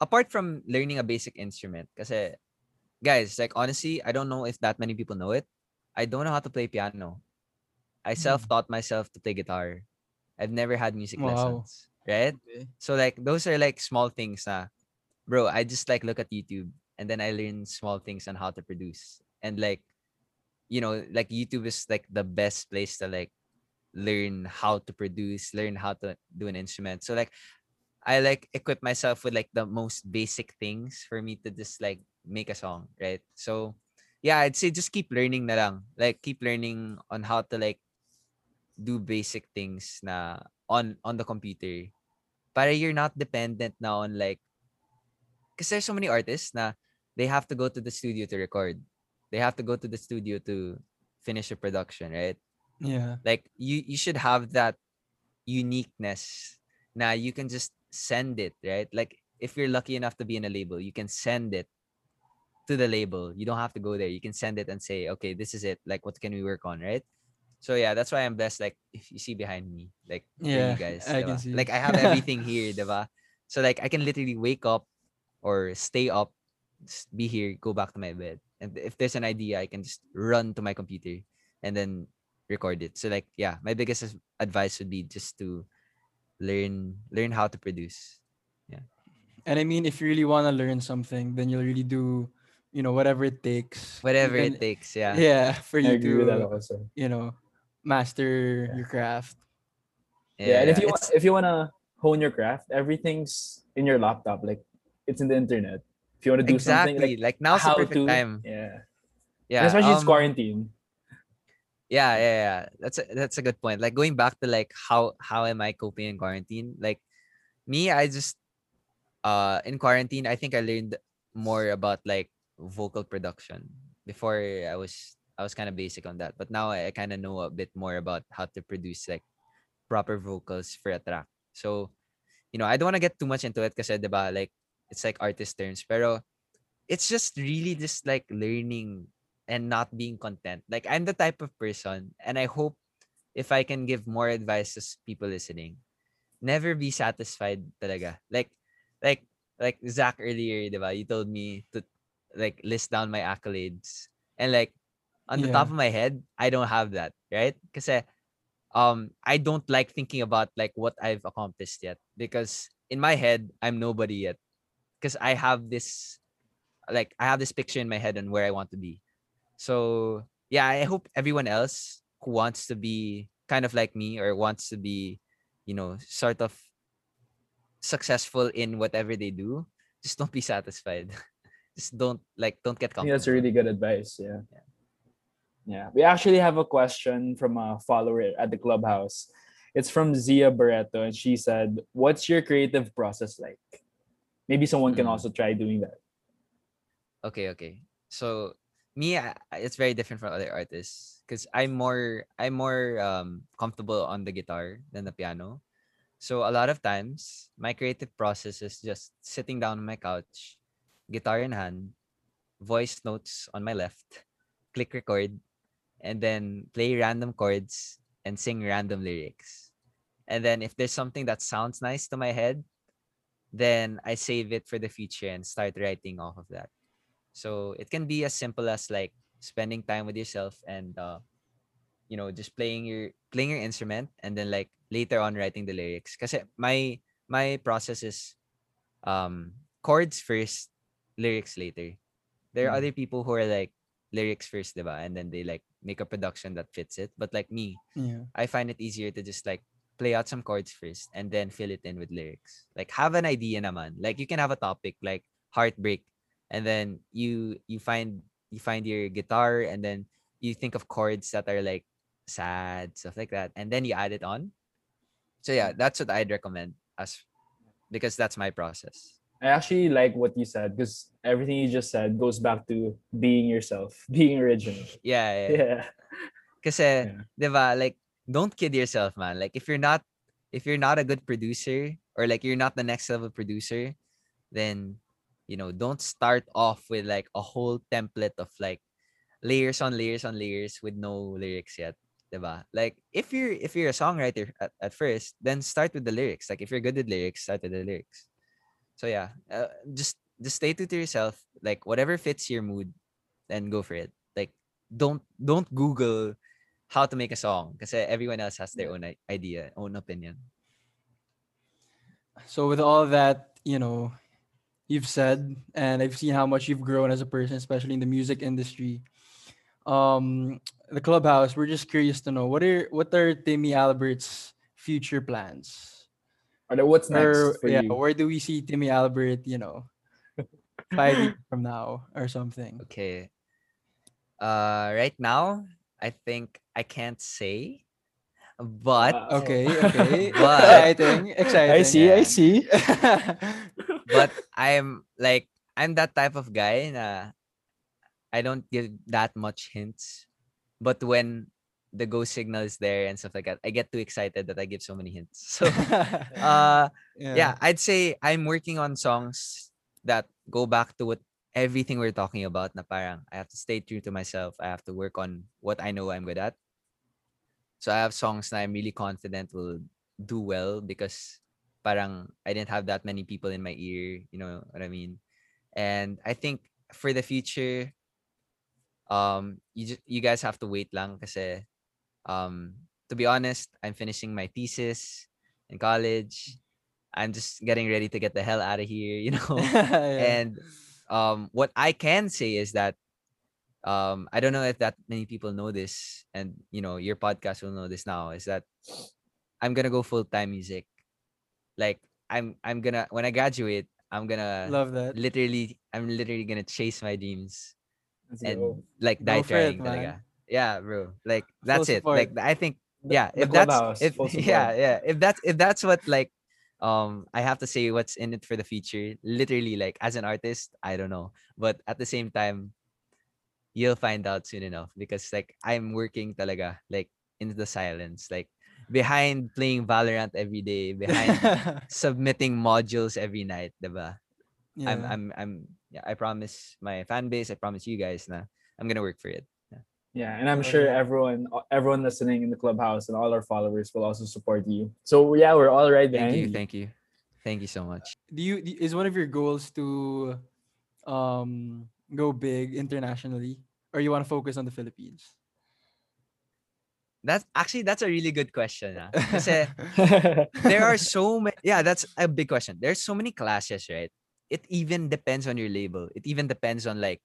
apart from learning a basic instrument, because guys, like honestly, I don't know if that many people know it. I don't know how to play piano. I hmm. self-taught myself to play guitar. I've never had music Wow. lessons. Right? Okay. So like those are like small things na bro, I just like look at YouTube and then I learn small things on how to produce. And like you know, like YouTube is like the best place to like learn how to produce, learn how to do an instrument. So like I like equip myself with like the most basic things for me to just like make a song, right? So yeah, I'd say just keep learning na lang. Like keep learning on how to like do basic things na on on the computer. Para you're not dependent now on like because there's so many artists na they have to go to the studio to record. They have to go to the studio to finish a production, right? Yeah. Like you you should have that uniqueness. Now you can just send it, right? Like if you're lucky enough to be in a label, you can send it to the label. You don't have to go there. You can send it and say, okay, this is it. Like what can we work on, right? So yeah, that's why I'm blessed. Like if you see behind me, like Yeah, you guys, I can see. like I have everything here, diba? So like I can literally wake up or stay up, be here, go back to my bed. And if there's an idea, I can just run to my computer and then record it. So like yeah, my biggest advice would be just to learn learn how to produce. Yeah. And I mean, if you really want to learn something, then you'll really do, you know, whatever it takes. Whatever even- it takes, yeah. Yeah, for I you agree with that to, also. you know, master Yeah. your craft. Yeah, and if you want, if you wanna hone your craft, everything's in your laptop. Like it's in the internet. If you wanna do exactly something, like like, now's the perfect to, time. Yeah. Yeah, And especially it's um, quarantine. yeah yeah yeah that's a, that's a good point like going back to like how how am i coping in quarantine like me i just uh in quarantine i think i learned more about like vocal production before i was i was kind of basic on that but now i, kind of know a bit more about how to produce like proper vocals for a track so you know i don't want to get too much into it because I like it's like artist terms pero it's just really just like learning and not being content. Like I'm the type of person, and I hope if I can give more advice to people listening, never be satisfied talaga. Like, like, like Zach earlier, diba? You told me to like list down my accolades, and like on the top of my head, I don't have that, right? Because um, I don't like thinking about like what I've accomplished yet, because in my head, I'm nobody yet, because I have this like I have this picture in my head on where I want to be. So yeah, I hope everyone else who wants to be kind of like me or wants to be, you know, sort of successful in whatever they do, just don't be satisfied. just don't like don't get comfortable. that's really good advice. Yeah. Yeah. We actually have a question from a follower at the clubhouse. It's from Zia Barreto, and she said, What's your creative process like? Maybe someone can Hmm. also try doing that. Okay, okay. So me, it's very different from other artists because I'm more I'm more um comfortable on the guitar than the piano. So a lot of times my creative process is just sitting down on my couch, guitar in hand, voice notes on my left, click record, and then play random chords and sing random lyrics. And then if there's something that sounds nice to my head, then I save it for the future and start writing off of that. So it can be as simple as like spending time with yourself and uh you know just playing your playing your instrument and then like later on writing the lyrics. Because my my process is um chords first, lyrics later. There are Mhm. other people who are like lyrics first, diba? And then they like make a production that fits it. But like me, Yeah. I find it easier to just like play out some chords first and then fill it in with lyrics. Like have an idea naman. Like you can have a topic like heartbreak and then you you find you find your guitar and then you think of chords that are like sad stuff like that and then you add it on. So yeah, that's what I'd recommend as because that's my process. I actually like what you said because everything you just said goes back to being yourself, being original. Yeah, yeah. Yeah. Kasi, Yeah. 'di ba, like don't kid yourself, man. Like if you're not if you're not a good producer or like you're not the next level producer, then you know, don't start off with like a whole template of like layers on layers on layers with no lyrics yet. 'di ba? Like if you're if you're a songwriter at, at first, then start with the lyrics. Like if you're good with lyrics, start with the lyrics. So yeah, uh, just just stay true to yourself. Like whatever fits your mood, then go for it. Like don't don't Google how to make a song because everyone else has their own idea, own opinion. So with all that, you know, you've said, and I've seen how much you've grown as a person, especially in the music industry. Um, the clubhouse, we're just curious to know what are what are Timmy Albert's future plans? Or the- what's next or for yeah, you? where do we see Timmy Albert? You know, five years from now or something. Okay. Uh, right now, I think I can't say, but Uh, Okay, okay. But- exciting, exciting. I see, I see. but I'm like I'm that type of guy na I don't give that much hints. But when the go signal is there and stuff like that, I get too excited that I give so many hints. So uh yeah. I'd say I'm working on songs that go back to what everything we're talking about na parang I have to stay true to myself. I have to work on what I know I'm good at. So I have songs that I'm really confident will do well because parang I didn't have that many people in my ear, you know what I mean? And I think for the future um you just, you guys have to wait lang kasi um to be honest, I'm finishing my thesis in college. I'm just getting ready to get the hell out of here, you know. Yeah. and um what i can say is that um i don't know if that many people know this and you know your podcast will know this now is that i'm gonna go full-time music like i'm i'm gonna when i graduate i'm gonna love that. literally i'm literally gonna chase my dreams Let's and go. like die it, trying man. Yeah bro like that's it like i think yeah the if that's if yeah yeah if that's if that's what like um i have to say what's in it for the future literally like as an artist i don't know but at the same time you'll find out soon enough because like i'm working talaga like into the silence like behind playing valorant every day behind submitting modules every night diba? i'm i'm i'm yeah i promise my fan base i promise you guys na i'm gonna work for it Yeah, and I'm Oh, sure everyone everyone listening in the clubhouse and all our followers will also support you. So yeah, we're all right thank behind you thank you thank you so much do you is one of your goals to um go big internationally or you want to focus on the Philippines? That's actually that's a really good question. Ah. Kasi there are so many yeah, that's a big question. There's so many classes, right? It even depends on your label. It even depends on like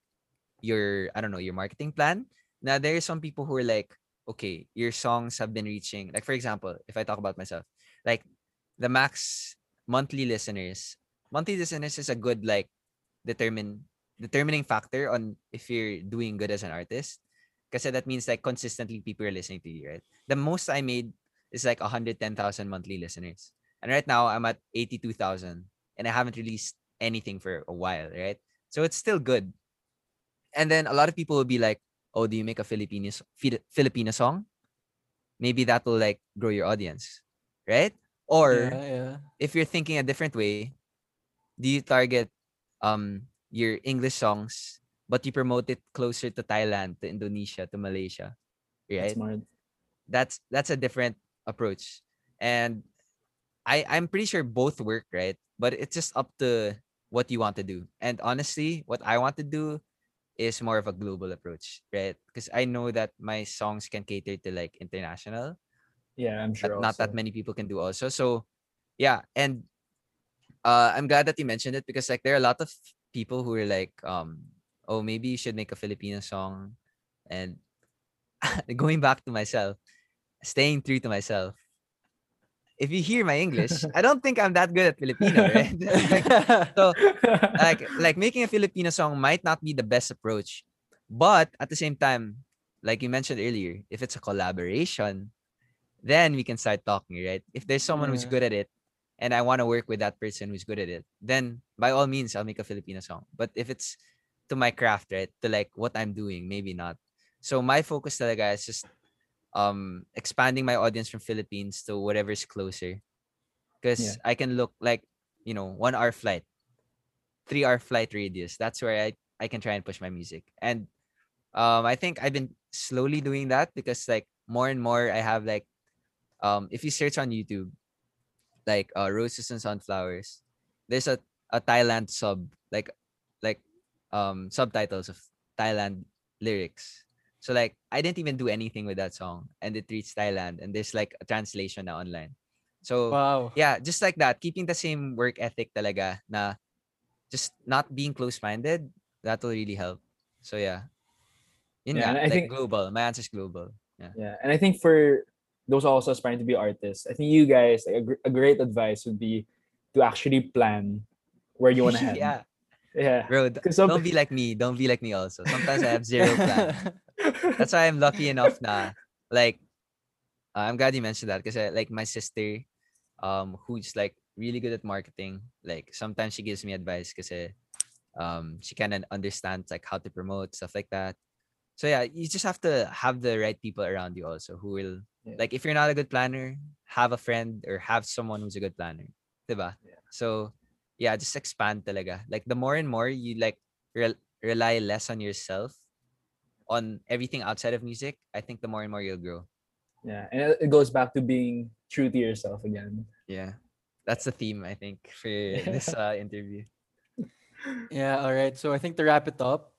your I don't know, your marketing plan. Now there are some people who are like, okay, your songs have been reaching like for example, if I talk about myself, like the max monthly listeners, monthly listeners is a good like determine determining factor on if you're doing good as an artist. Because that means like consistently people are listening to you, right? The most I made is like 110,000 monthly listeners. And right now I'm at 82,000 and I haven't released anything for a while, right? So it's still good. And then a lot of people will be like, "Oh, do you make a Filipino Filipino song? Maybe that will like grow your audience." Right? Or yeah, yeah. if you're thinking a different way, do you target um your English songs but you promote it closer to Thailand, to Indonesia, to Malaysia, That's right? smart. that's that's a different approach and i i'm pretty sure both work right but it's just up to what you want to do and honestly what i want to do is more of a global approach right? Because i know that my songs can cater to like international Yeah, I'm sure. not that many people can do also. So yeah and uh i'm glad that you mentioned it because like there are a lot of people who are like um oh maybe you should make a filipino song and going back to myself staying true to myself if you hear my english i don't think i'm that good at filipino right? Like, so like like making a filipino song might not be the best approach but at the same time like you mentioned earlier if it's a collaboration then we can start talking right? If there's someone who's good at it and i want to work with that person who's good at it then by all means i'll make a filipino song. But if it's to my craft right to like what i'm doing maybe not. So my focus talaga is just um expanding my audience from philippines to whatever's closer. Because Yeah. i can look like you know one hour flight three hour flight radius. That's where i i can try and push my music. And um i think i've been slowly doing that because like more and more i have like um if you search on youtube like uh roses and sunflowers there's a a thailand sub like like um subtitles of thailand lyrics so like i didn't even do anything with that song and it reached thailand and there's like a translation now online so wow. yeah, just like that, keeping the same work ethic talaga na just not being close-minded, that will really help. So yeah. Yun Yeah, nga, I like think- global. My answer is global. Yeah. Yeah, and I think for those also aspiring to be artists, I think you guys like, a, gr- a great advice would be to actually plan where you want to head. yeah, yeah. bro. some- Don't be like me. Don't be like me. Also, sometimes I have zero plan. That's why I'm lucky enough na like uh, I'm glad you mentioned that because like my sister um who's like really good at marketing like sometimes she gives me advice because um she kind of understands like how to promote stuff like that so yeah you just have to have the right people around you also who will Yeah. like if you're not a good planner have a friend or have someone who's a good planner diba? Yeah. so yeah just expand talaga like the more and more you like rel- rely less on yourself on everything outside of music i think the more and more you'll grow Yeah, and it- it goes back to being true to yourself again. yeah that's the theme i think for this uh, interview Yeah, all right. So I think to wrap it up,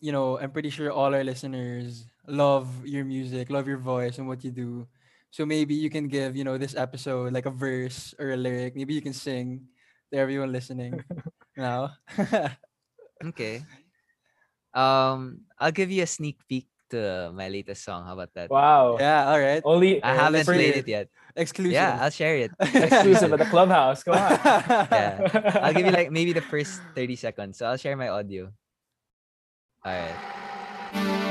you know, I'm pretty sure all our listeners love your music, love your voice and what you do. So maybe you can give, you know, this episode like a verse or a lyric. Maybe you can sing to everyone listening now. okay um i'll give you a sneak peek to my latest song how about that Wow. yeah, all right. Only i haven't played it yet Exclusive. yeah i'll share it exclusive at the clubhouse. Come on. yeah i'll give you like maybe the first 30 seconds so i'll share my audio all right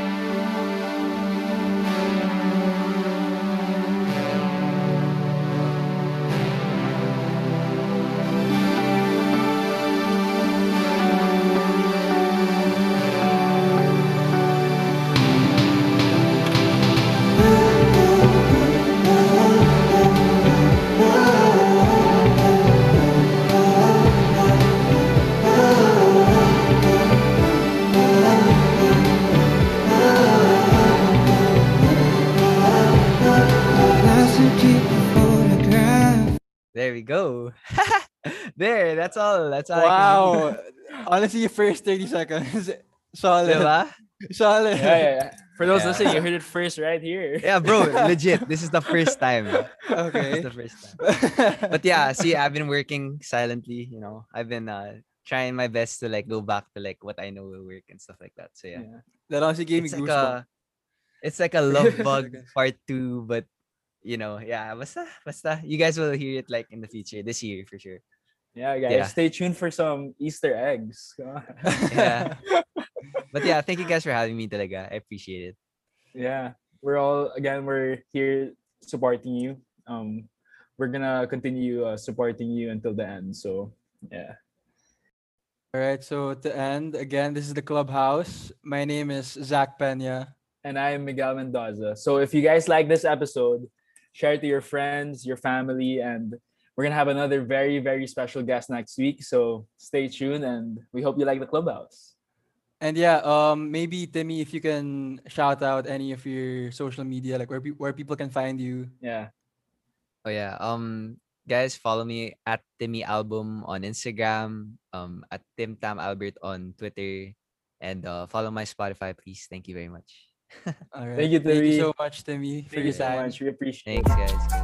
go there that's all that's all wow. Honestly, your first 30 seconds. can Solid. do. Diba? Solid. yeah, yeah, yeah. For those Yeah. listening, you heard it first right here. yeah bro legit this is the first time this Okay. is the first time but yeah see i've been working silently you know i've been uh trying my best to like go back to like what i know will work and stuff like that so yeah, Yeah. that honestly gave me it's like goosebumps. a it's like a love bug part two but you know yeah basta basta you guys will hear it like in the future this year for sure Yeah, guys, Yeah. stay tuned for some Easter eggs. Yeah. but yeah thank you guys for having me talaga i appreciate it yeah, we're all again. We're here supporting you. Um, we're gonna continue uh, supporting you until the end. So yeah, All right. So to end, again, this is the clubhouse. My name is Zach Pena. and I am Miguel Mendoza. So if you guys like this episode, share it to your friends, your family, and we're gonna have another very very special guest next week. So stay tuned, and we hope you like the clubhouse. And yeah, um, maybe Timmy, if you can shout out any of your social media, like where pe- where people can find you. Yeah. Oh yeah. Um guys, follow me at Timmy Album on Instagram, um at Tim Tam Albert on Twitter, and uh, follow my Spotify, please. Thank you very much. All right. Thank you, Thank you so much, Timmy, for Thank you your so time. much. We appreciate. it. Thanks, guys.